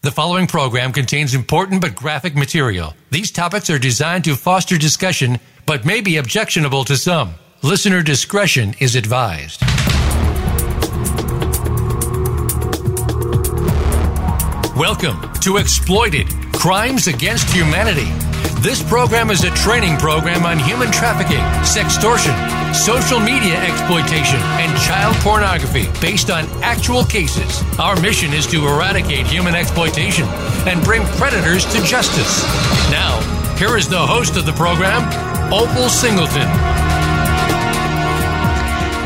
The following program contains important but graphic material. These topics are designed to foster discussion but may be objectionable to some. Listener discretion is advised. Welcome to Exploited Crimes Against Humanity. This program is a training program on human trafficking, sextortion, social media exploitation, and child pornography based on actual cases. Our mission is to eradicate human exploitation and bring predators to justice. Now, here is the host of the program, Opal Singleton.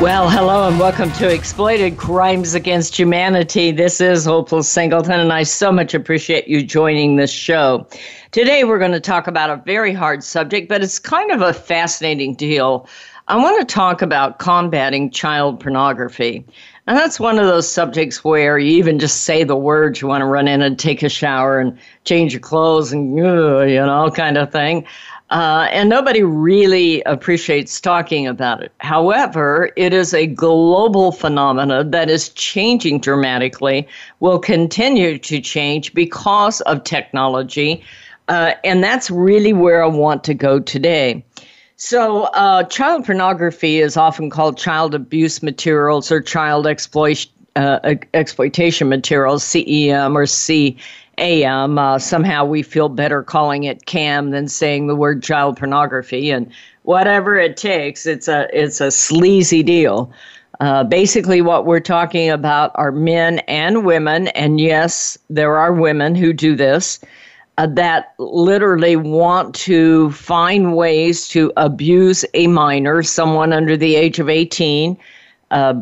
Well, hello and welcome to Exploited Crimes Against Humanity. This is Opal Singleton, and I so much appreciate you joining this show. Today, we're going to talk about a very hard subject, but it's kind of a fascinating deal. I want to talk about combating child pornography. And that's one of those subjects where you even just say the words, you want to run in and take a shower and change your clothes and, you know, kind of thing. Uh, and nobody really appreciates talking about it. However, it is a global phenomenon that is changing dramatically, will continue to change because of technology. Uh, and that's really where I want to go today. So, uh, child pornography is often called child abuse materials or child exploit, uh, exploitation materials, CEM or CAM. Uh, somehow we feel better calling it CAM than saying the word child pornography, and whatever it takes, it's a it's a sleazy deal. Uh, basically, what we're talking about are men and women, and yes, there are women who do this. Uh, that literally want to find ways to abuse a minor, someone under the age of 18, uh,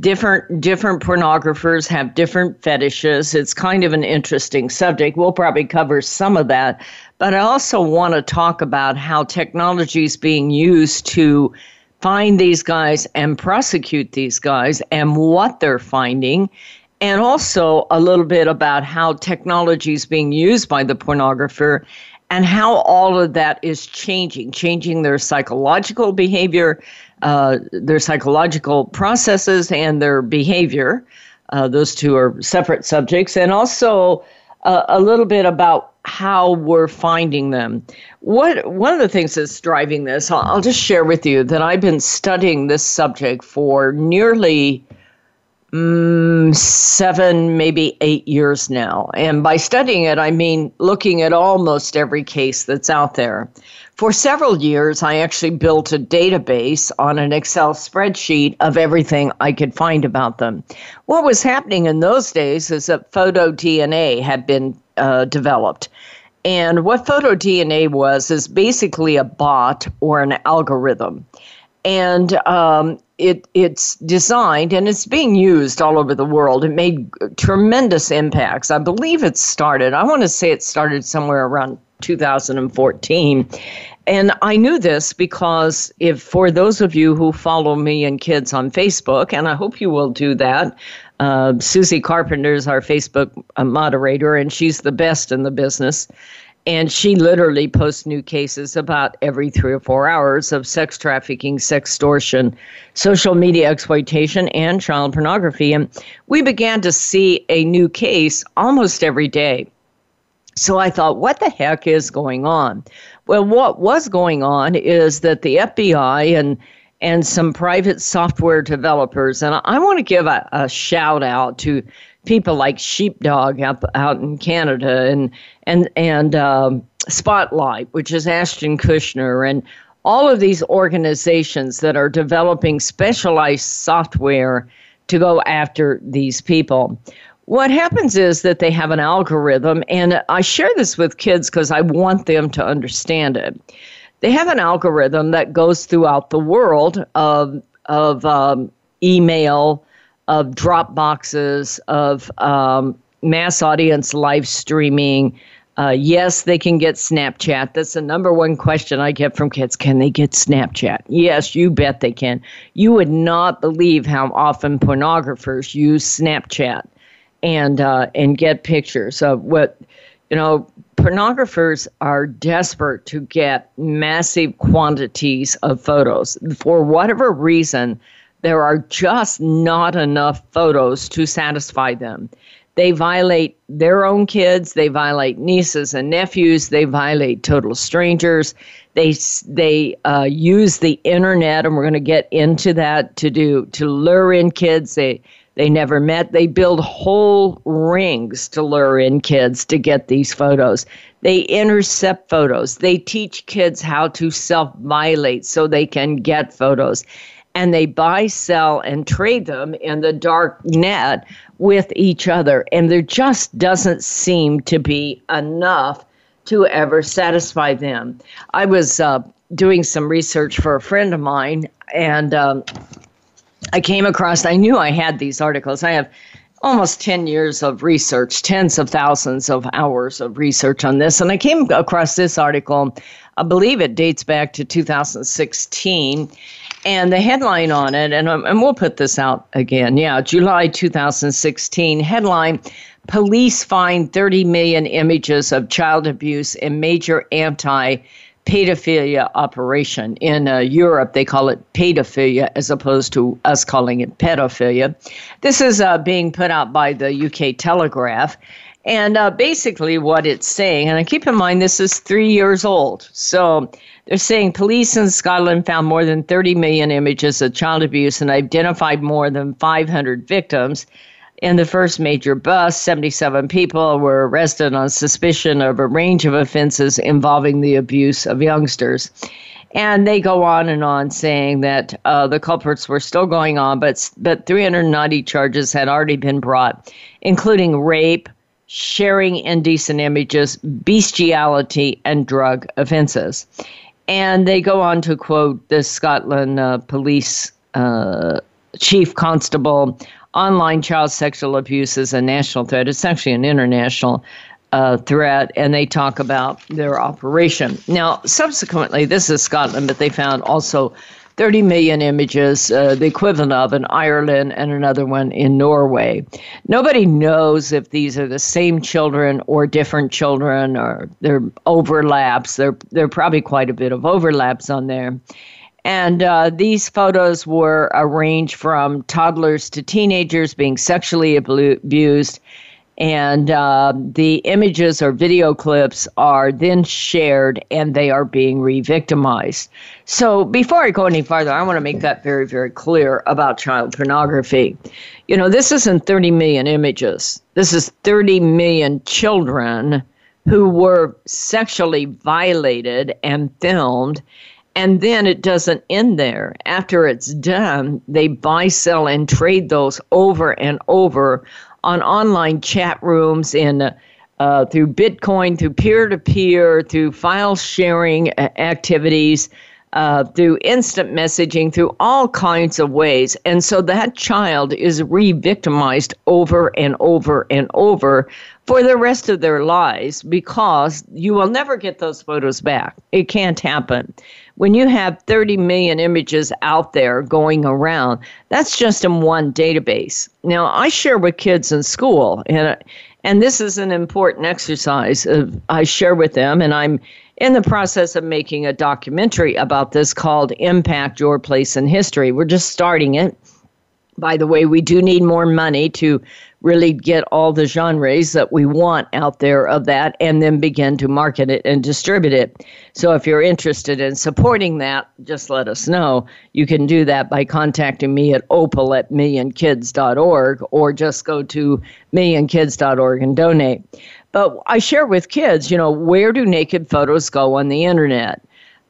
different different pornographers have different fetishes. It's kind of an interesting subject. We'll probably cover some of that. But i also want to talk about how technology is being used to find these guys and prosecute these guys and what they're finding and also a little bit about how technology is being used by the pornographer and how all of that is changing changing their psychological behavior uh, their psychological processes and their behavior. Uh, those two are separate subjects, and also uh, a little bit about how we're finding them. What one of the things that's driving this, I'll, I'll just share with you that I've been studying this subject for nearly mm, seven, maybe eight years now. And by studying it, I mean looking at almost every case that's out there. For several years, I actually built a database on an Excel spreadsheet of everything I could find about them. What was happening in those days is that photo DNA had been uh, developed. And what photo DNA was is basically a bot or an algorithm. And um, it, it's designed and it's being used all over the world. It made tremendous impacts. I believe it started, I want to say it started somewhere around 2014. And I knew this because if for those of you who follow me and kids on Facebook, and I hope you will do that, uh, Susie Carpenter is our Facebook moderator, and she's the best in the business. And she literally posts new cases about every three or four hours of sex trafficking, sextortion, social media exploitation, and child pornography. And we began to see a new case almost every day. So I thought, what the heck is going on? Well, what was going on is that the FBI and and some private software developers, and I want to give a, a shout out to people like Sheepdog up out in Canada and and and um, Spotlight, which is Ashton Kutcher, and all of these organizations that are developing specialized software to go after these people. What happens is that they have an algorithm, and I share this with kids because I want them to understand it. They have an algorithm that goes throughout the world of, of um, email, of drop boxes, of um, mass audience live streaming. Uh, yes, they can get Snapchat. That's the number one question I get from kids. Can they get Snapchat? Yes, you bet they can. You would not believe how often pornographers use Snapchat and uh, and get pictures of what you know pornographers are desperate to get massive quantities of photos for whatever reason there are just not enough photos to satisfy them They violate their own kids, they violate nieces and nephews, they violate total strangers. They they uh, use the internet, and we're going to get into that to do to lure in kids. They they never met. They build whole rings to lure in kids to get these photos. They intercept photos. They teach kids how to self violate so they can get photos and they buy, sell, and trade them in the dark net with each other. And there just doesn't seem to be enough to ever satisfy them. I was uh, doing some research for a friend of mine, and um, I came across, I knew I had these articles. I have almost 10 years of research, tens of thousands of hours of research on this. And I came across this article, I believe it dates back to 2016. And the headline on it, and, um, and we'll put this out again. Yeah, July 2016 headline Police find 30 million images of child abuse in major anti pedophilia operation. In uh, Europe, they call it pedophilia as opposed to us calling it pedophilia. This is uh, being put out by the UK Telegraph. And uh, basically, what it's saying, and keep in mind this is three years old. So they're saying police in Scotland found more than 30 million images of child abuse and identified more than 500 victims. In the first major bust, 77 people were arrested on suspicion of a range of offenses involving the abuse of youngsters. And they go on and on saying that uh, the culprits were still going on, but, but 390 charges had already been brought, including rape, sharing indecent images, bestiality, and drug offenses. And they go on to quote the Scotland uh, police uh, chief constable online child sexual abuse is a national threat. It's actually an international uh, threat, and they talk about their operation. Now, subsequently, this is Scotland, but they found also 30 million images, uh, the equivalent of in Ireland and another one in Norway. Nobody knows if these are the same children or different children or there overlaps. There, there are probably quite a bit of overlaps on there. And uh, these photos were arranged from toddlers to teenagers being sexually abused and uh, the images or video clips are then shared and they are being re victimized. So, before I go any farther, I want to make that very, very clear about child pornography. You know, this isn't 30 million images, this is 30 million children who were sexually violated and filmed. And then it doesn't end there. After it's done, they buy, sell, and trade those over and over on online chat rooms in uh, through Bitcoin, through peer to peer, through file sharing uh, activities, uh, through instant messaging, through all kinds of ways. And so that child is re victimized over and over and over for the rest of their lives because you will never get those photos back. It can't happen when you have 30 million images out there going around, that's just in one database. Now, I share with kids in school, and and this is an important exercise. I share with them, and I'm in the process of making a documentary about this called Impact Your Place in History. We're just starting it. By the way, we do need more money to really get all the genres that we want out there of that and then begin to market it and distribute it. So if you're interested in supporting that, just let us know. You can do that by contacting me at opal at millionkids.org or just go to millionkids.org and donate. But I share with kids, you know, where do naked photos go on the internet?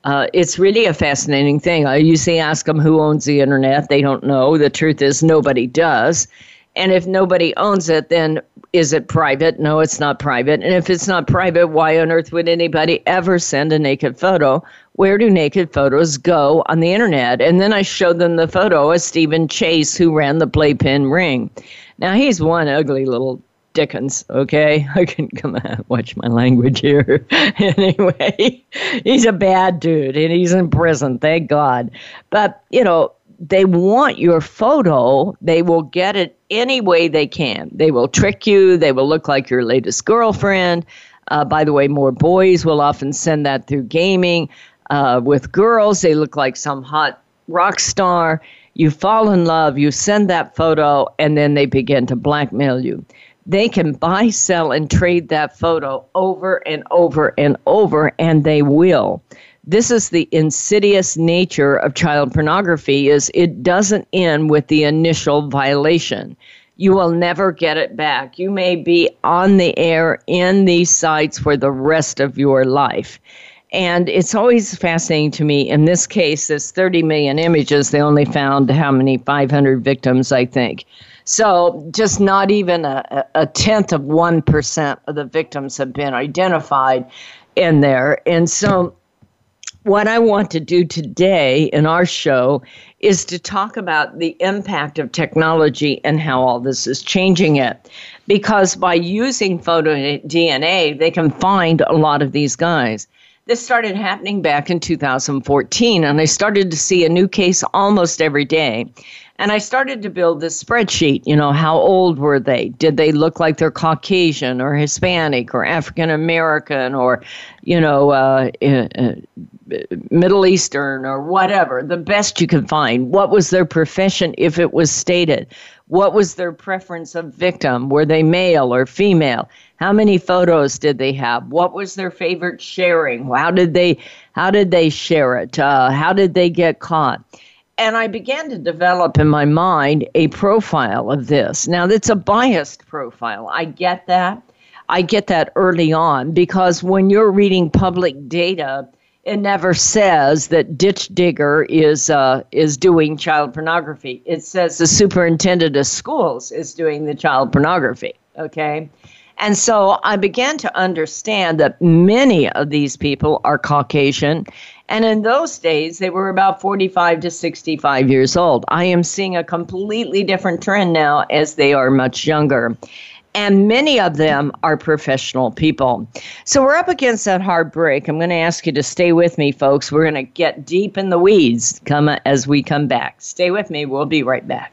Uh, it's really a fascinating thing. I usually ask them who owns the internet. They don't know. The truth is, nobody does. And if nobody owns it, then is it private? No, it's not private. And if it's not private, why on earth would anybody ever send a naked photo? Where do naked photos go on the internet? And then I showed them the photo of Steven Chase, who ran the Playpen Ring. Now, he's one ugly little Dickens, okay? I can come on, watch my language here. anyway, he's a bad dude and he's in prison, thank God. But, you know, they want your photo, they will get it any way they can. They will trick you, they will look like your latest girlfriend. Uh, by the way, more boys will often send that through gaming. Uh, with girls, they look like some hot rock star. You fall in love, you send that photo, and then they begin to blackmail you. they can buy, sell, and trade that photo over and over and over, and they will. This is the insidious nature of child pornography is it doesn't end with the initial violation. You will never get it back. You may be on the air in these sites for the rest of your life. And it's always fascinating to me. In this case, this 30 million images, they only found how many? 500 victims, I think. So just not even a, a tenth of 1% of the victims have been identified in there. And so what I want to do today in our show is to talk about the impact of technology and how all this is changing it. Because by using photo DNA, they can find a lot of these guys. This started happening back in 2014, and I started to see a new case almost every day. And I started to build this spreadsheet. You know, how old were they? Did they look like they're Caucasian or Hispanic or African American or, you know, uh, uh, uh, Middle Eastern or whatever? The best you could find. What was their profession if it was stated? What was their preference of victim? Were they male or female? How many photos did they have? What was their favorite sharing? How did they how did they share it? Uh, how did they get caught? And I began to develop in my mind a profile of this. Now, it's a biased profile. I get that. I get that early on because when you're reading public data, it never says that ditch digger is uh, is doing child pornography. It says the superintendent of schools is doing the child pornography. Okay, and so I began to understand that many of these people are Caucasian. And in those days, they were about 45 to 65 years old. I am seeing a completely different trend now as they are much younger and many of them are professional people. So we're up against that hard break. I'm going to ask you to stay with me, folks. We're going to get deep in the weeds come as we come back. Stay with me. We'll be right back.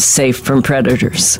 safe from predators.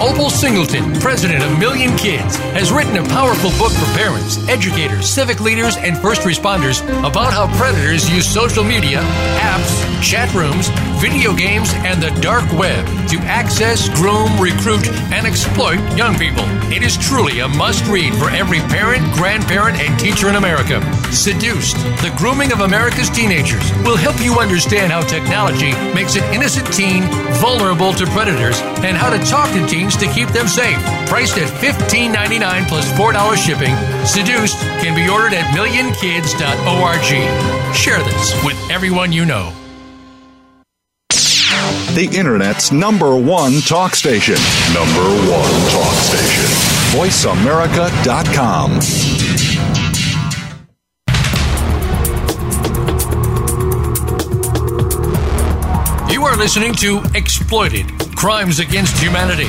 Opal Singleton, president of Million Kids, has written a powerful book for parents, educators, civic leaders, and first responders about how predators use social media, apps, chat rooms, video games, and the dark web to access, groom, recruit, and exploit young people. It is truly a must read for every parent, grandparent, and teacher in America. Seduced, the grooming of America's teenagers will help you understand how technology makes an innocent teen vulnerable to predators and how to talk to teens to keep them safe. Priced at $15.99 plus $4 shipping, Seduced can be ordered at millionkids.org. Share this with everyone you know. The Internet's number one talk station. Number one talk station. VoiceAmerica.com. You are listening to Exploited Crimes Against Humanity.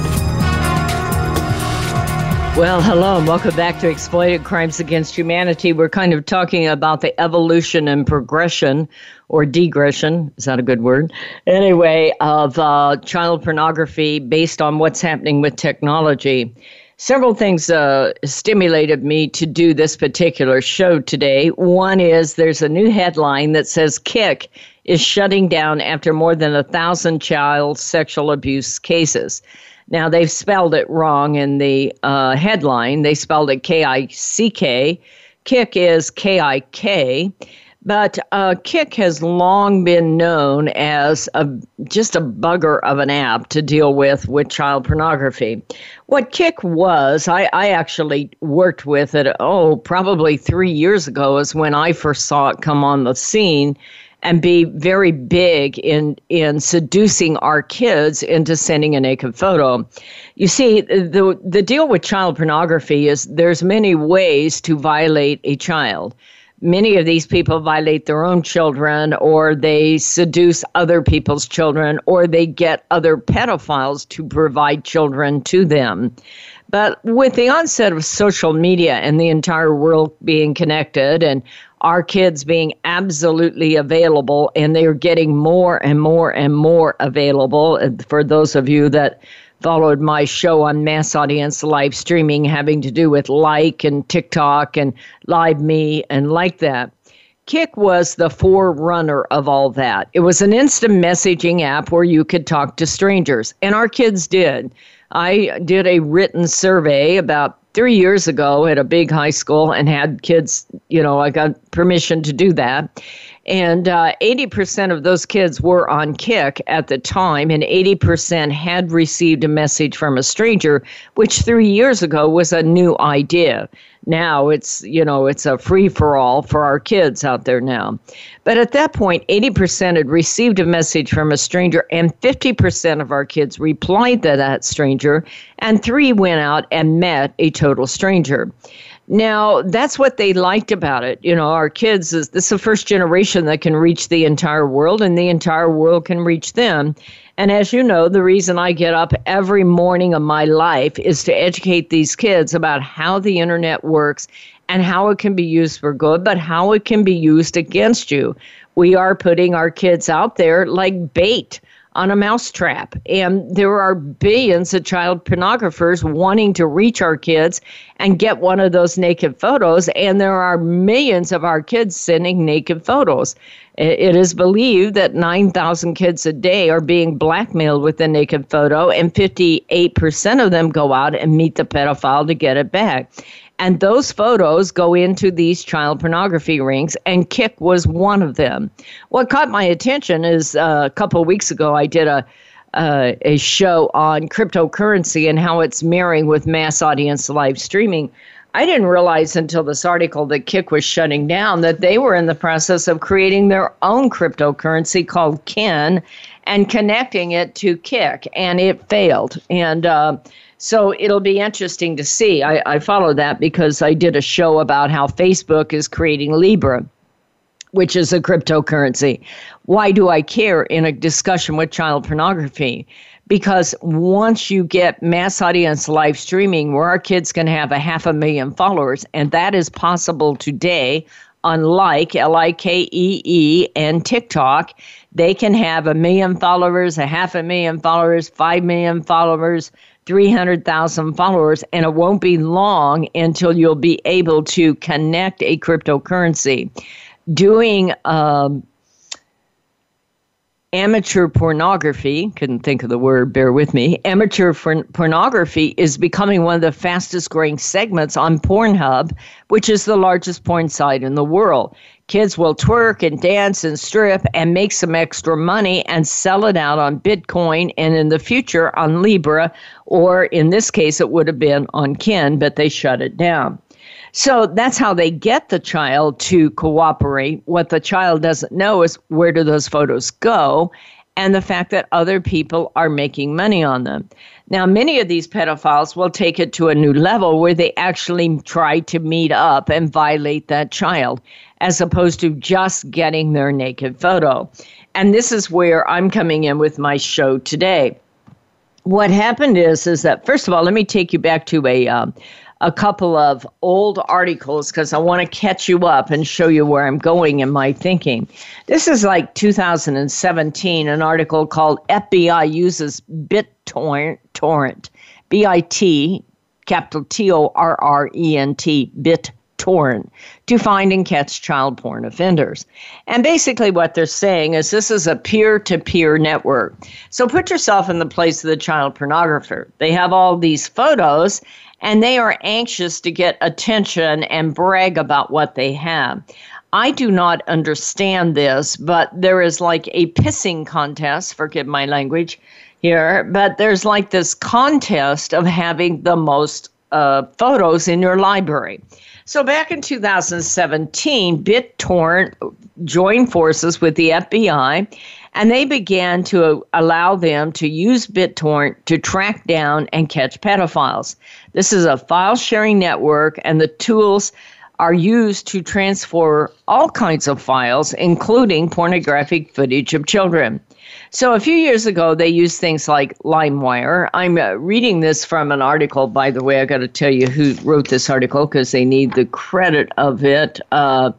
Well, hello, and welcome back to Exploited Crimes Against Humanity. We're kind of talking about the evolution and progression, or degression, is that a good word? Anyway, of uh, child pornography based on what's happening with technology. Several things uh, stimulated me to do this particular show today. One is there's a new headline that says Kick is shutting down after more than a thousand child sexual abuse cases. Now, they've spelled it wrong in the uh, headline. They spelled it K I C K. Kik is K I K. But uh, Kik has long been known as a, just a bugger of an app to deal with with child pornography. What Kik was, I, I actually worked with it, oh, probably three years ago, is when I first saw it come on the scene and be very big in in seducing our kids into sending a naked photo. You see, the the deal with child pornography is there's many ways to violate a child. Many of these people violate their own children, or they seduce other people's children, or they get other pedophiles to provide children to them. But with the onset of social media and the entire world being connected and our kids being absolutely available and they're getting more and more and more available uh, for those of you that followed my show on mass audience live streaming having to do with like and TikTok and LiveMe and like that. Kik was the forerunner of all that. It was an instant messaging app where you could talk to strangers, and our kids did. I did a written survey about three years ago at a big high school and had kids, you know, I got permission to do that. And uh, 80% of those kids were on Kik at the time, and 80% had received a message from a stranger, which three years ago was a new idea. Now it's, you know, it's a free for all for our kids out there now. But at that point, 80% had received a message from a stranger, and 50% of our kids replied to that stranger, and three went out and met a total stranger. Now, that's what they liked about it. You know, our kids is this is the first generation that can reach the entire world and the entire world can reach them. And as you know, the reason I get up every morning of my life is to educate these kids about how the internet works and how it can be used for good, but how it can be used against you. We are putting our kids out there like bait on a mousetrap. And there are billions of child pornographers wanting to reach our kids and get one of those naked photos. And there are millions of our kids sending naked photos. It is believed that 9,000 kids a day are being blackmailed with a naked photo, and 58% of them go out and meet the pedophile to get it back. And those photos go into these child pornography rings, and Kik was one of them. What caught my attention is uh, a couple of weeks ago, I did a uh, a show on cryptocurrency and how it's marrying with mass audience live streaming. I didn't realize until this article that Kik was shutting down that they were in the process of creating their own cryptocurrency called Kin and connecting it to Kik, and it failed. And uh, so it'll be interesting to see. I, I follow that because I did a show about how Facebook is creating Libra which is a cryptocurrency. Why do I care in a discussion with child pornography? because once you get mass audience live streaming where our kids can have a half a million followers and that is possible today unlike l-i-k-e-e and tiktok they can have a million followers a half a million followers five million followers 300,000 followers, and it won't be long until you'll be able to connect a cryptocurrency. Doing um, amateur pornography, couldn't think of the word, bear with me. Amateur pornography is becoming one of the fastest growing segments on Pornhub, which is the largest porn site in the world. Kids will twerk and dance and strip and make some extra money and sell it out on Bitcoin and in the future on Libra, or in this case, it would have been on Kin, but they shut it down. So that's how they get the child to cooperate. What the child doesn't know is where do those photos go and the fact that other people are making money on them. Now, many of these pedophiles will take it to a new level where they actually try to meet up and violate that child as opposed to just getting their naked photo. And this is where I'm coming in with my show today. What happened is, is that first of all, let me take you back to a um, a couple of old articles because I want to catch you up and show you where I'm going in my thinking. This is like 2017, an article called FBI uses BitTorrent, torrent, B I T, capital T O R R E N T, BitTorrent, to find and catch child porn offenders. And basically, what they're saying is this is a peer to peer network. So put yourself in the place of the child pornographer. They have all these photos and they are anxious to get attention and brag about what they have. I do not understand this, but there is like a pissing contest, forgive my language here, but there's like this contest of having the most uh, photos in your library. So back in 2017, BitTorrent joined forces with the FBI and they began to allow them to use BitTorrent to track down and catch pedophiles. This is a file sharing network, and the tools are used to transfer all kinds of files, including pornographic footage of children. So, a few years ago, they used things like LimeWire. I'm uh, reading this from an article, by the way. I got to tell you who wrote this article because they need the credit of it. Uh,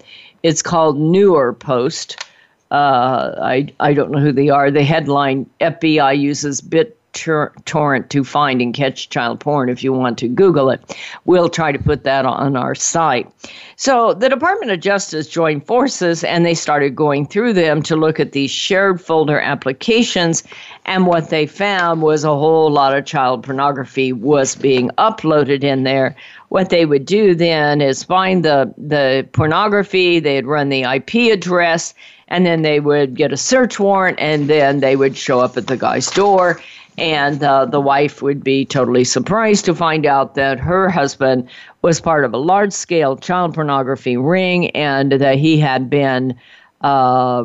it's called Newer Post. Uh, I, I don't know who they are. The headline FBI uses BitTorrent to find and catch child porn if you want to Google it. We'll try to put that on our site. So the Department of Justice joined forces and they started going through them to look at these shared folder applications. And what they found was a whole lot of child pornography was being uploaded in there. What they would do then is find the, the pornography, they'd run the IP address, and then they would get a search warrant and then they would show up at the guy's door and uh, the wife would be totally surprised to find out that her husband was part of a large scale child pornography ring and that he had been uh,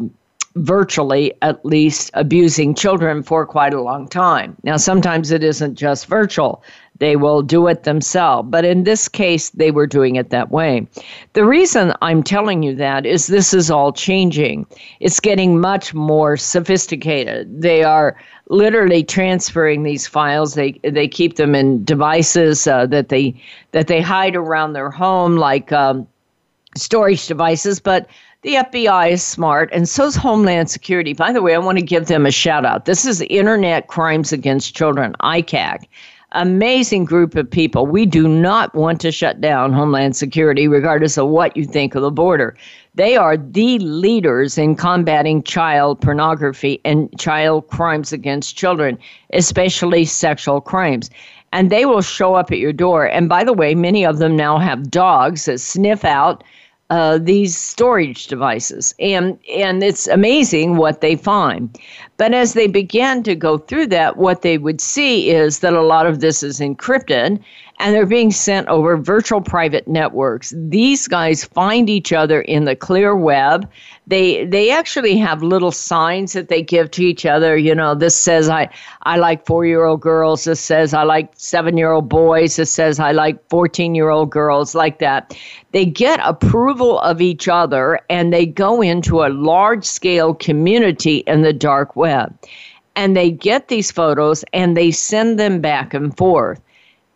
virtually at least abusing children for quite a long time. Now, sometimes it isn't just virtual, they will do it themselves. But in this case, they were doing it that way. The reason I'm telling you that is this is all changing. It's getting much more sophisticated. They are literally transferring these files. They they keep them in devices uh, that they that they hide around their home, like um, storage devices. But the FBI is smart, and so is Homeland Security. By the way, I want to give them a shout out. This is Internet Crimes Against Children, ICAC amazing group of people. We do not want to shut down Homeland Security, regardless of what you think of the border. They are the leaders in combating child pornography and child crimes against children, especially sexual crimes. And they will show up at your door. And by the way, many of them now have dogs that sniff out uh, these storage devices, and and it's amazing what they find. But as they began to go through that, what they would see is that a lot of this is encrypted and they're being sent over virtual private networks. These guys find each other in the clear web. They they actually have little signs that they give to each other. You know, this says I I like four year old girls. This says I like seven year old boys. This says I like fourteen year old girls. Like that, they get approval of each other and they go into a large scale community in the dark web. And they get these photos and they send them back and forth.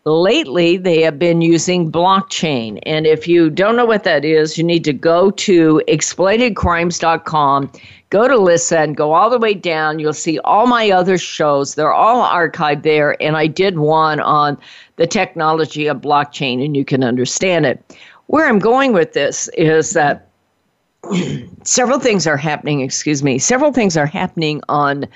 Lately, they have been using blockchain. And if you don't know what that is, you need to go to exploitedcrimes.com, go to listen, go all the way down. You'll see all my other shows. They're all archived there. And I did one on the technology of blockchain, and you can understand it. Where I'm going with this is that several things are happening, excuse me, several things are happening on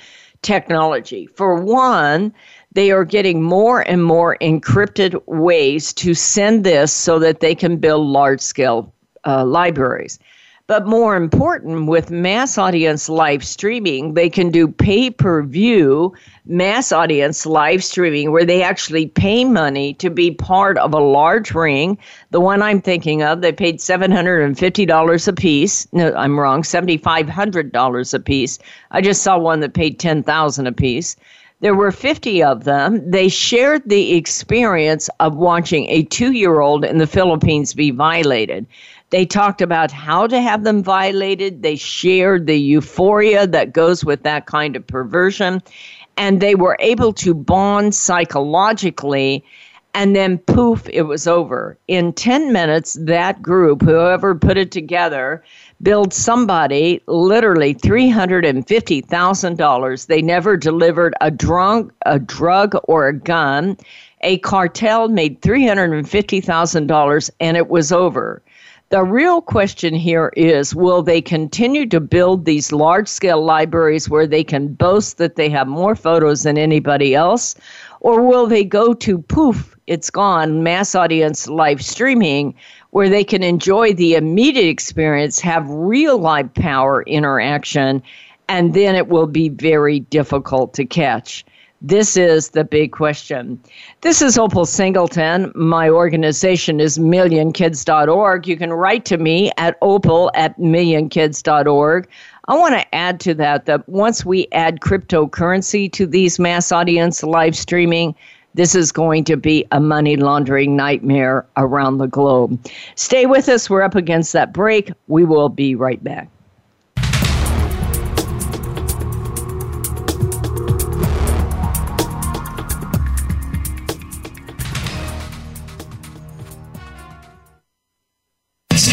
technology. For one, they are getting more and more encrypted ways to send this so that they can build large scale uh, libraries. But more important, with mass audience live streaming, they can do pay per view mass audience live streaming where they actually pay money to be part of a large ring. The one I'm thinking of, they paid $750 a piece. No, I'm wrong, $7,500 a piece. I just saw one that paid $10,000 a piece. There were 50 of them. They shared the experience of watching a two year old in the Philippines be violated. They talked about how to have them violated. They shared the euphoria that goes with that kind of perversion. And they were able to bond psychologically. And then poof, it was over. In 10 minutes, that group, whoever put it together, billed somebody literally $350,000. They never delivered a drug, a drug or a gun. A cartel made $350,000 and it was over. The real question here is will they continue to build these large scale libraries where they can boast that they have more photos than anybody else? Or will they go to poof, it's gone, mass audience live streaming, where they can enjoy the immediate experience, have real live power interaction, and then it will be very difficult to catch. This is the big question. This is Opal Singleton. My organization is millionkids.org. You can write to me at opal at millionkids.org. I want to add to that that once we add cryptocurrency to these mass audience live streaming, this is going to be a money laundering nightmare around the globe. Stay with us. We're up against that break. We will be right back.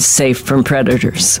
safe from predators.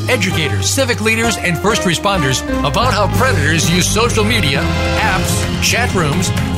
educators, civic leaders, and first responders about how predators use social media, apps, chat rooms,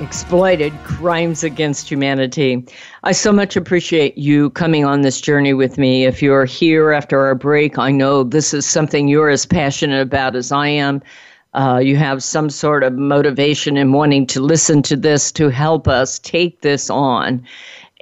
exploited crimes against humanity. I so much appreciate you coming on this journey with me. If you're here after our break, I know this is something you're as passionate about as I am. Uh, you have some sort of motivation in wanting to listen to this to help us take this on.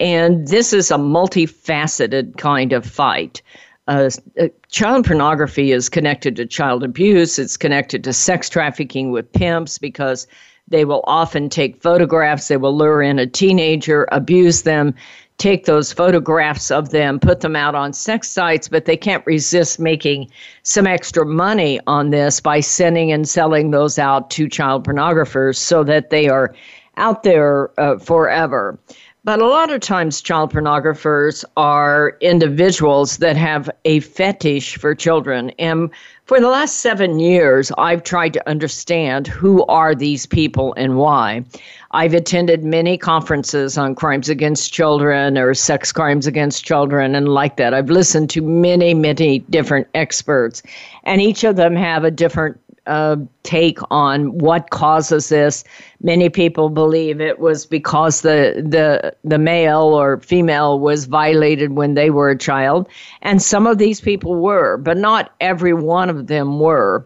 And this is a multifaceted kind of fight. Uh, uh, child pornography is connected to child abuse. It's connected to sex trafficking with pimps because they will often take photographs, they will lure in a teenager, abuse them, take those photographs of them, put them out on sex sites, but they can't resist making some extra money on this by sending and selling those out to child pornographers so that they are out there uh, forever. But a lot of times, child pornographers are individuals that have a fetish for children. And for the last seven years, I've tried to understand who are these people and why. I've attended many conferences on crimes against children or sex crimes against children and like that. I've listened to many, many different experts, and each of them have a different uh, take on what causes this. Many people believe it was because the the the male or female was violated when they were a child, and some of these people were, but not every one of them were.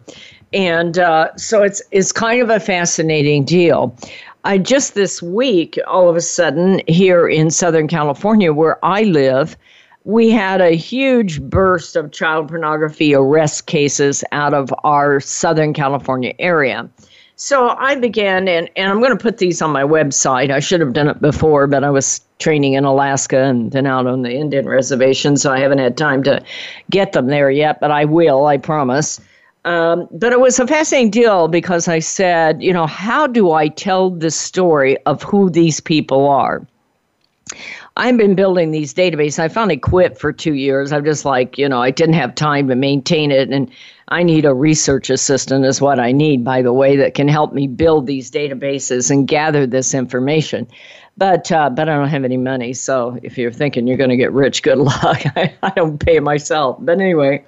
And uh, so it's it's kind of a fascinating deal. I just this week, all of a sudden, here in Southern California, where I live, we had a huge burst of child pornography arrest cases out of our Southern California area. So I began, and, and I'm going to put these on my website. I should have done it before, but I was training in Alaska and then out on the Indian reservation, so I haven't had time to get them there yet, but I will, I promise. Um, but it was a fascinating deal because I said, you know, how do I tell the story of who these people are? I've been building these databases. I finally quit for two years. I'm just like, you know, I didn't have time to maintain it. And I need a research assistant, is what I need, by the way, that can help me build these databases and gather this information. But, uh, but I don't have any money. So if you're thinking you're going to get rich, good luck. I, I don't pay myself. But anyway,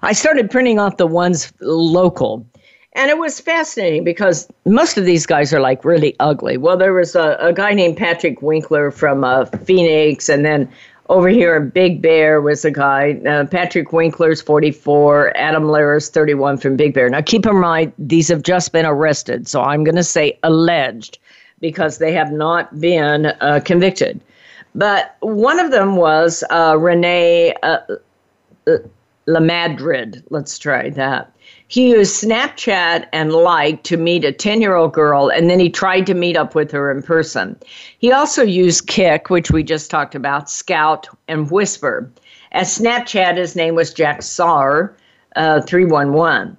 I started printing off the ones local. And it was fascinating because most of these guys are like really ugly. Well, there was a, a guy named Patrick Winkler from uh, Phoenix, and then over here in Big Bear was a guy, uh, Patrick Winkler's 44, Adam Lara's 31 from Big Bear. Now, keep in mind, these have just been arrested, so I'm going to say alleged because they have not been uh, convicted. But one of them was uh, Rene uh, uh, Lamadrid. Let's try that. He used Snapchat and Likee to meet a 10 year old girl, and then he tried to meet up with her in person. He also used Kik, which we just talked about, Skout, and Whisper. At Snapchat, his name was Jack Saar, uh, 311.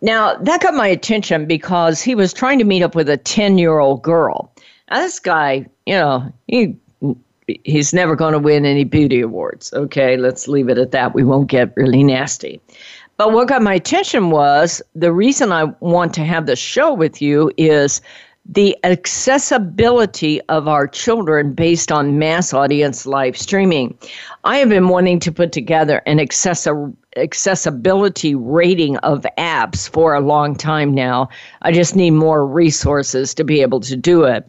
Now, that got my attention because he was trying to meet up with a 10 year old girl. Now, this guy, you know, he he's never going to win any beauty awards. Okay, let's leave it at that. We won't get really nasty. But what got my attention was the reason I want to have the show with you is the accessibility of our children based on mass audience live streaming. I have been wanting to put together an accessi- accessibility rating of apps for a long time now. I just need more resources to be able to do it.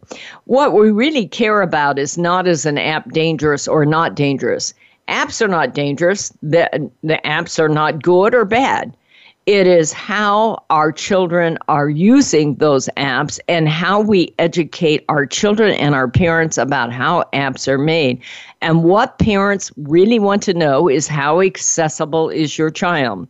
What we really care about is not is an app dangerous or not dangerous. Apps are not dangerous. The, the apps are not good or bad. It is how our children are using those apps and how we educate our children and our parents about how apps are made. And what parents really want to know is how accessible is your child.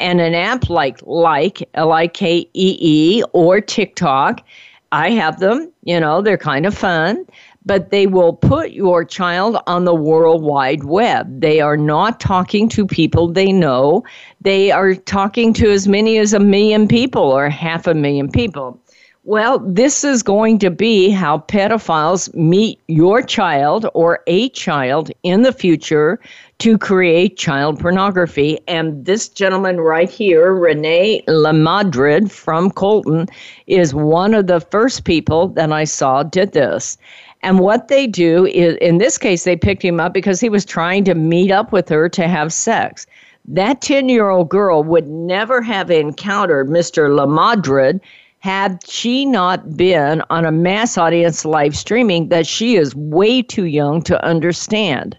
And an app like Likee, L I K E E, or TikTok, I have them, you know, they're kind of fun but they will put your child on the World Wide Web. They are not talking to people they know. They are talking to as many as a million people or half a million people. Well, this is going to be how pedophiles meet your child or a child in the future to create child pornography. And this gentleman right here, Rene Lamadrid from Colton, is one of the first people that I saw did this. And what they do is, in this case, they picked him up because he was trying to meet up with her to have sex. That 10 year old girl would never have encountered Mr. Lamadrid had she not been on a mass audience live streaming that she is way too young to understand.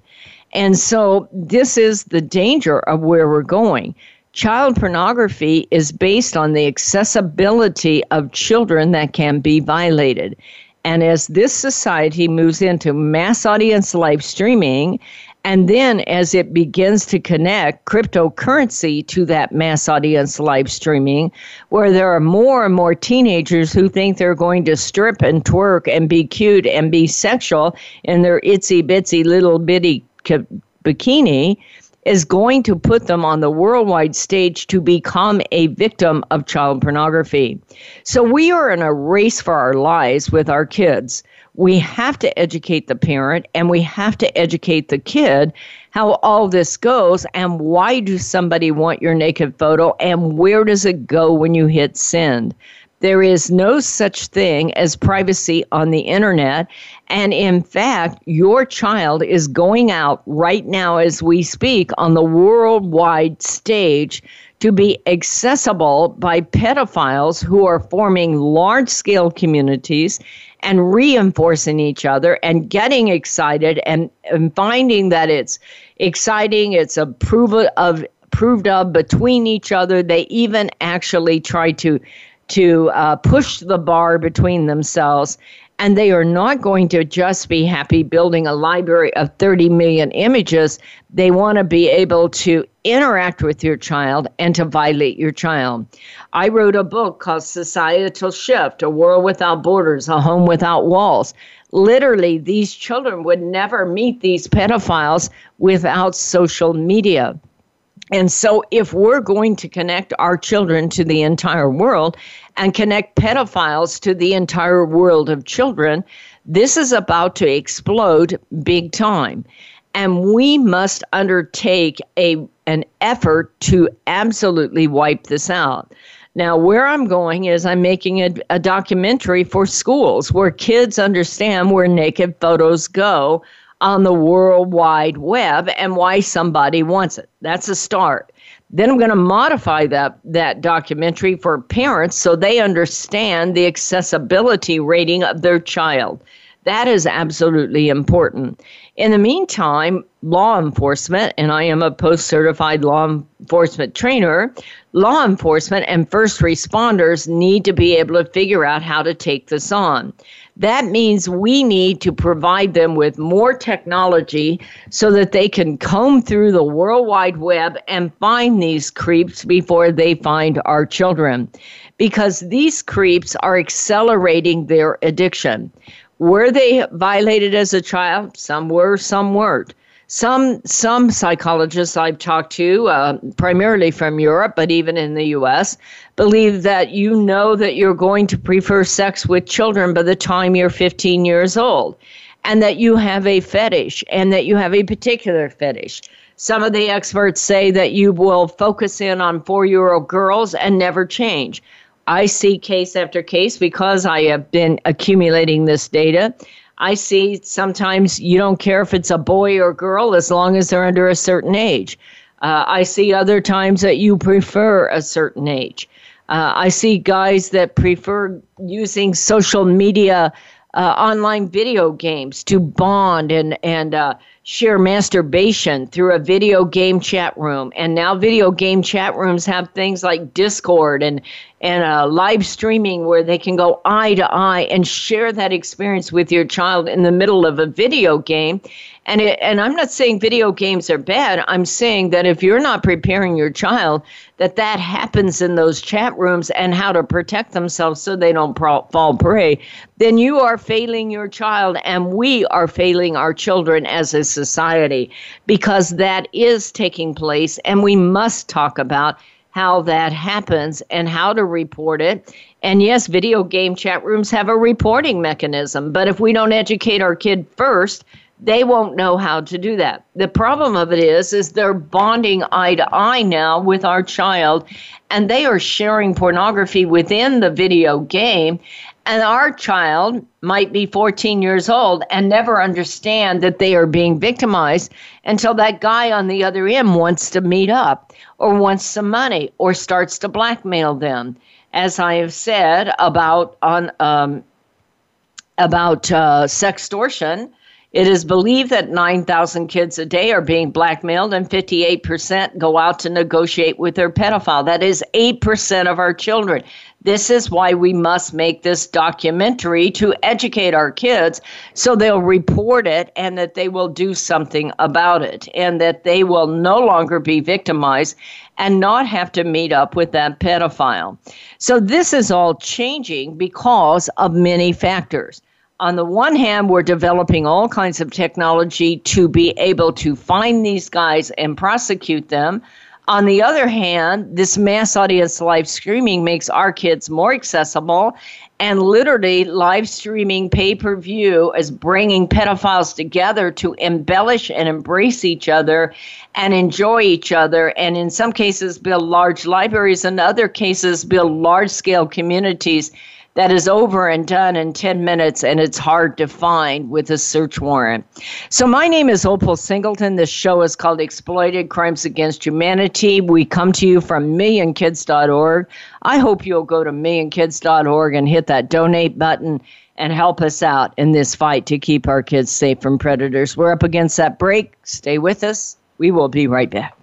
And so, this is the danger of where we're going. Child pornography is based on the accessibility of children that can be violated. And as this society moves into mass audience live streaming, and then as it begins to connect cryptocurrency to that mass audience live streaming, where there are more and more teenagers who think they're going to strip and twerk and be cute and be sexual in their itsy bitsy little bitty bikini, is going to put them on the worldwide stage to become a victim of child pornography. So we are in a race for our lives with our kids. We have to educate the parent and we have to educate the kid how all this goes and why do somebody want your naked photo and where does it go when you hit send. There is no such thing as privacy on the internet. And in fact, your child is going out right now as we speak on the worldwide stage to be accessible by pedophiles who are forming large scale communities and reinforcing each other and getting excited and, and finding that it's exciting, it's approval of proved of between each other. They even actually try to to uh, push the bar between themselves. And they are not going to just be happy building a library of 30 million images. They want to be able to interact with your child and to violate your child. I wrote a book called Societal Shift A World Without Borders, A Home Without Walls. Literally, these children would never meet these pedophiles without social media. And so, if we're going to connect our children to the entire world and connect pedophiles to the entire world of children, this is about to explode big time. And we must undertake a, an effort to absolutely wipe this out. Now, where I'm going is I'm making a, a documentary for schools where kids understand where naked photos go on the World Wide Web and why somebody wants it. That's a start. Then I'm going to modify that, that documentary for parents so they understand the accessibility rating of their child. That is absolutely important. In the meantime, law enforcement, and I am a post certified law enforcement trainer, law enforcement and first responders need to be able to figure out how to take this on. That means we need to provide them with more technology so that they can comb through the World Wide Web and find these creeps before they find our children. Because these creeps are accelerating their addiction. Were they violated as a child? Some were, some weren't. Some some psychologists I've talked to, uh, primarily from Europe, but even in the U.S., believe that you know that you're going to prefer sex with children by the time you're 15 years old. and that you have a fetish and that you have a particular fetish. Some of the experts say that you will focus in on four year old girls and never change. I see case after case because I have been accumulating this data. I see sometimes you don't care if it's a boy or girl as long as they're under a certain age. Uh, I see other times that you prefer a certain age. Uh, I see guys that prefer using social media, uh, online video games to bond and and uh, share masturbation through a video game chat room. And now video game chat rooms have things like Discord and and uh, live streaming where they can go eye to eye and share that experience with your child in the middle of a video game. And it, and I'm not saying video games are bad. I'm saying that if you're not preparing your child that that happens in those chat rooms and how to protect themselves so they don't fall prey, then you are failing your child and we are failing our children as a society because that is taking place and we must talk about how that happens and how to report it. And yes, video game chat rooms have a reporting mechanism, but if we don't educate our kid first, they won't know how to do that. The problem of it is is they're bonding eye to eye now with our child and they are sharing pornography within the video game and our child might be 14 years old and never understand that they are being victimized until that guy on the other end wants to meet up or wants some money or starts to blackmail them. As I have said about on um, about uh, sextortion, it is believed that 9,000 kids a day are being blackmailed and 58% go out to negotiate with their pedophile. That is 8% of our children. This is why we must make this documentary to educate our kids so they'll report it and that they will do something about it and that they will no longer be victimized and not have to meet up with that pedophile. So this is all changing because of many factors on the one hand, we're developing all kinds of technology to be able to find these guys and prosecute them. On the other hand, this mass audience live streaming makes our kids more accessible. And literally, live streaming pay per view is bringing pedophiles together to embellish and embrace each other and enjoy each other. And in some cases, build large libraries, in other cases, build large scale communities that is over and done in 10 minutes and it's hard to find with a search warrant. So, my name is Opal Singleton. This show is called Exploited Crimes Against Humanity. We come to you from millionkids.org. I hope you'll go to millionkids.org and hit that donate button and help us out in this fight to keep our kids safe from predators. We're up against that break. Stay with us. We will be right back.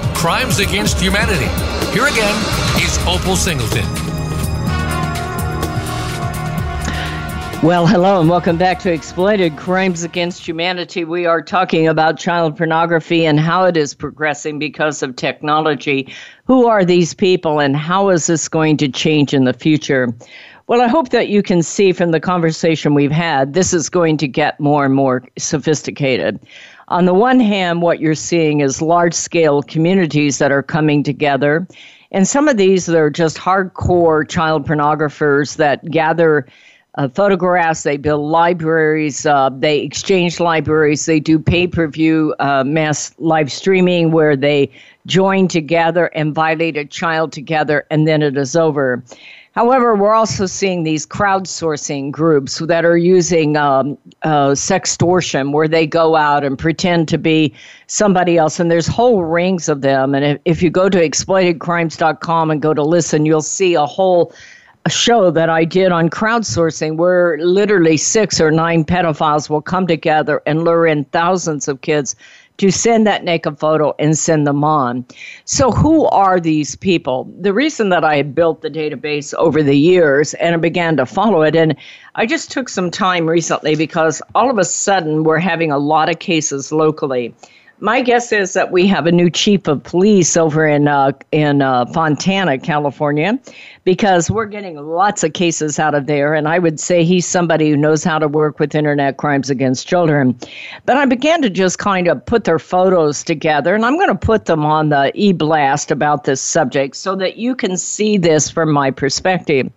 Crimes Against Humanity. Here again is Opal Singleton. Well, hello and welcome back to Exploited Crimes Against Humanity. We are talking about child pornography and how it is progressing because of technology. Who are these people and how is this going to change in the future? Well, I hope that you can see from the conversation we've had, this is going to get more and more sophisticated. On the one hand, what you're seeing is large scale communities that are coming together. And some of these are just hardcore child pornographers that gather uh, photographs, they build libraries, uh, they exchange libraries, they do pay per view uh, mass live streaming where they join together and violate a child together, and then it is over. However, we're also seeing these crowdsourcing groups that are using um, uh, sextortion, where they go out and pretend to be somebody else, and there's whole rings of them. And if, if you go to exploitedcrimes.com and go to listen, you'll see a whole show that I did on crowdsourcing where literally six or nine pedophiles will come together and lure in thousands of kids to send that naked photo and send them on. So, who are these people? The reason that I built the database over the years and I began to follow it, and I just took some time recently because all of a sudden we're having a lot of cases locally my guess is that we have a new chief of police over in uh, in uh, Fontana, California, because we're getting lots of cases out of there, and I would say he's somebody who knows how to work with internet crimes against children. But I began to just kind of put their photos together, and I'm going to put them on the e blast about this subject so that you can see this from my perspective.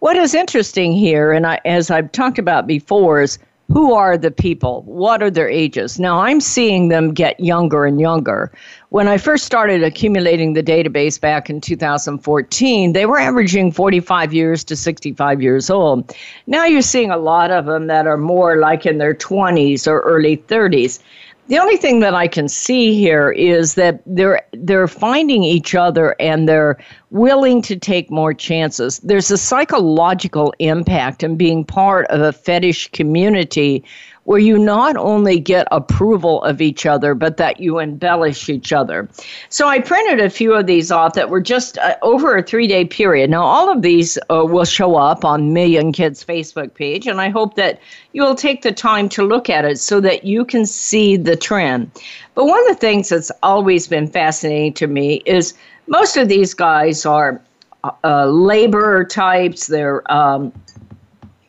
What is interesting here, and I, as I've talked about before, is who are the people? What are their ages? Now, I'm seeing them get younger and younger. When I first started accumulating the database back in 2014, they were averaging 45 years to 65 years old. Now you're seeing a lot of them that are more like in their 20s or early 30s. The only thing that I can see here is that they're they're finding each other and they're willing to take more chances. There's a psychological impact in being part of a fetish community where you not only get approval of each other, but that you embellish each other. So I printed a few of these off that were just uh, over a three day period. Now, all of these uh, will show up on Million Kids Facebook page, and I hope that you will take the time to look at it so that you can see the trend. But one of the things that's always been fascinating to me is most of these guys are uh, labor types. They're um,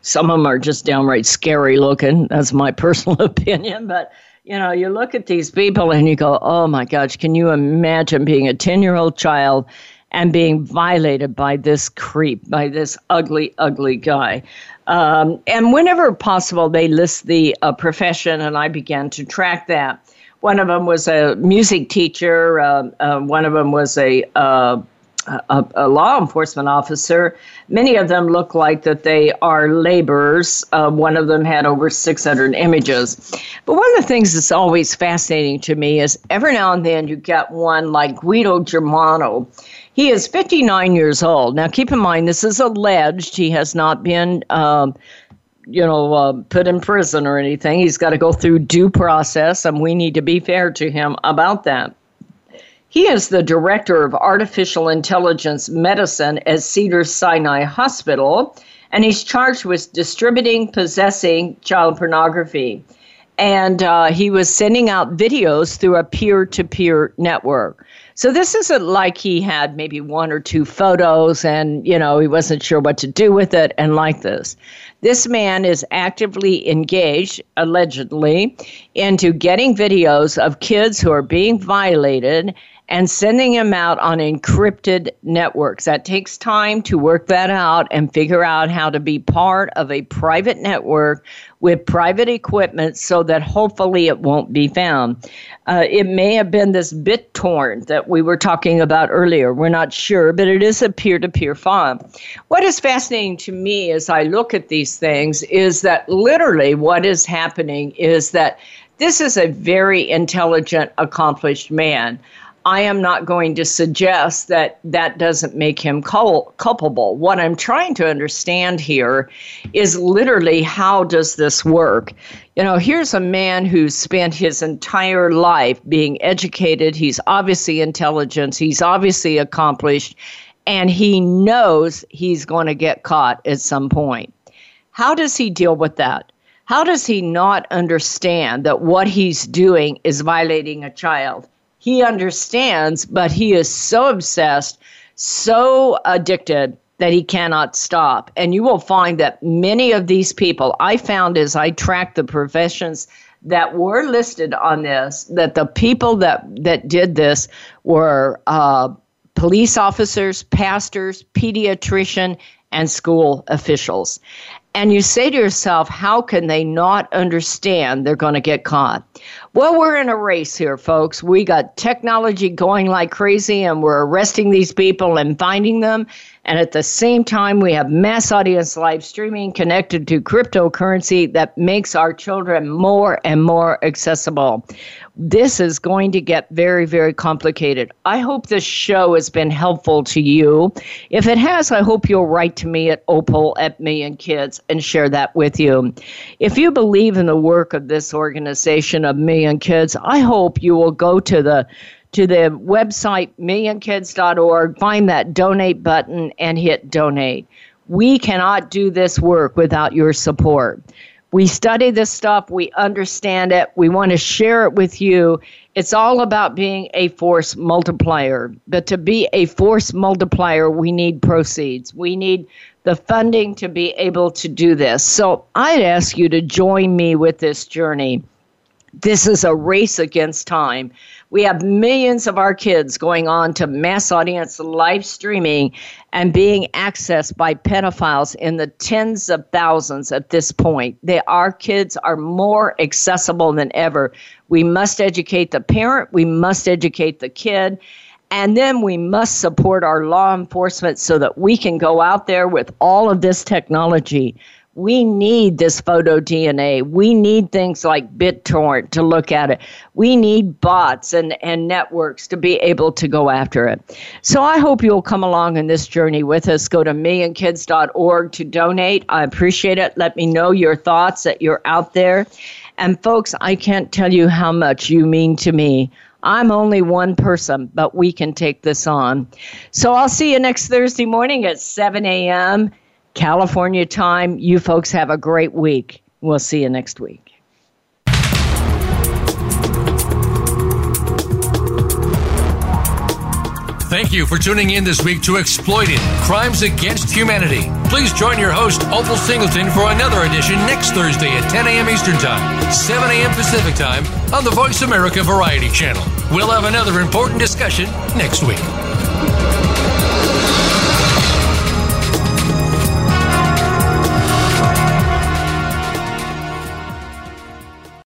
some of them are just downright scary looking. That's my personal opinion, but you know, you look at these people and you go, oh my gosh, can you imagine being a 10 year old child and being violated by this creep, by this ugly, ugly guy? Um, and whenever possible, they list the uh, profession, and I began to track that. One of them was a music teacher, uh, uh, one of them was a uh, a, a, law enforcement officer. Many of them look like that they are laborers. Uh, one of them had over 600 images. But one of the things that's always fascinating to me is every now and then you get one like Guido Germano. He is 59 years old. Now, keep in mind, this is alleged. He has not been. Um, you know, uh, put in prison or anything. He's got to go through due process, and we need to be fair to him about that. He is the director of artificial intelligence medicine at Cedar Sinai Hospital, and he's charged with distributing, possessing child pornography. And uh, he was sending out videos through a peer to peer network. So this isn't like he had maybe one or two photos and, you know, he wasn't sure what to do with it and like this. This man is actively engaged, allegedly, into getting videos of kids who are being violated and sending them out on encrypted networks. That takes time to work that out and figure out how to be part of a private network with private equipment so that hopefully it won't be found. Uh, it may have been this BitTorrent that we were talking about earlier. We're not sure, but it is a peer to peer file. What is fascinating to me as I look at these things is that literally what is happening is that this is a very intelligent, accomplished man. I am not going to suggest that that doesn't make him cul- culpable. What I'm trying to understand here is literally how does this work? You know, here's a man who's spent his entire life being educated. He's obviously intelligent, he's obviously accomplished, and he knows he's going to get caught at some point. How does he deal with that? How does he not understand that what he's doing is violating a child? He understands, but he is so obsessed, so addicted that he cannot stop. And you will find that many of these people, I found as I tracked the professions that were listed on this, that the people that, that did this were uh, police officers, pastors, pediatrician, and school officials. And you say to yourself, how can they not understand they're going to get caught? Well, we're in a race here, folks. We got technology going like crazy, and we're arresting these people and finding them. And at the same time, we have mass audience live streaming connected to cryptocurrency that makes our children more and more accessible this is going to get very, very complicated. I hope this show has been helpful to you. If it has, I hope you'll write to me at opal at millionkids and share that with you. If you believe in the work of this organization of Million Kids, I hope you will go to the to the website millionkids.org, find that donate button and hit donate. We cannot do this work without your support. We study this stuff, we understand it, we want to share it with you. It's all about being a force multiplier. But to be a force multiplier, we need proceeds. We need the funding to be able to do this. So I'd ask you to join me with this journey. This is a race against time. We have millions of our kids going on to mass audience live streaming and being accessed by pedophiles in the tens of thousands at this point. They, our kids are more accessible than ever. We must educate the parent, we must educate the kid. And then we must support our law enforcement so that we can go out there with all of this technology we need this photo DNA. We need things like BitTorrent to look at it. We need bots and, and networks to be able to go after it. So I hope you'll come along in this journey with us. Go to millionkids.org to donate. I appreciate it. Let me know your thoughts that you're out there. And folks, I can't tell you how much you mean to me. I'm only one person, but we can take this on. So I'll see you next Thursday morning at 7 a.m. California time. You folks have a great week. We'll see you next week. Thank you for tuning in this week to Exploited Crimes Against Humanity. Please join your host, Opal Singleton, for another edition next Thursday at 10 a.m. Eastern Time, 7 a.m. Pacific Time on the Voice America Variety Channel. We'll have another important discussion next week.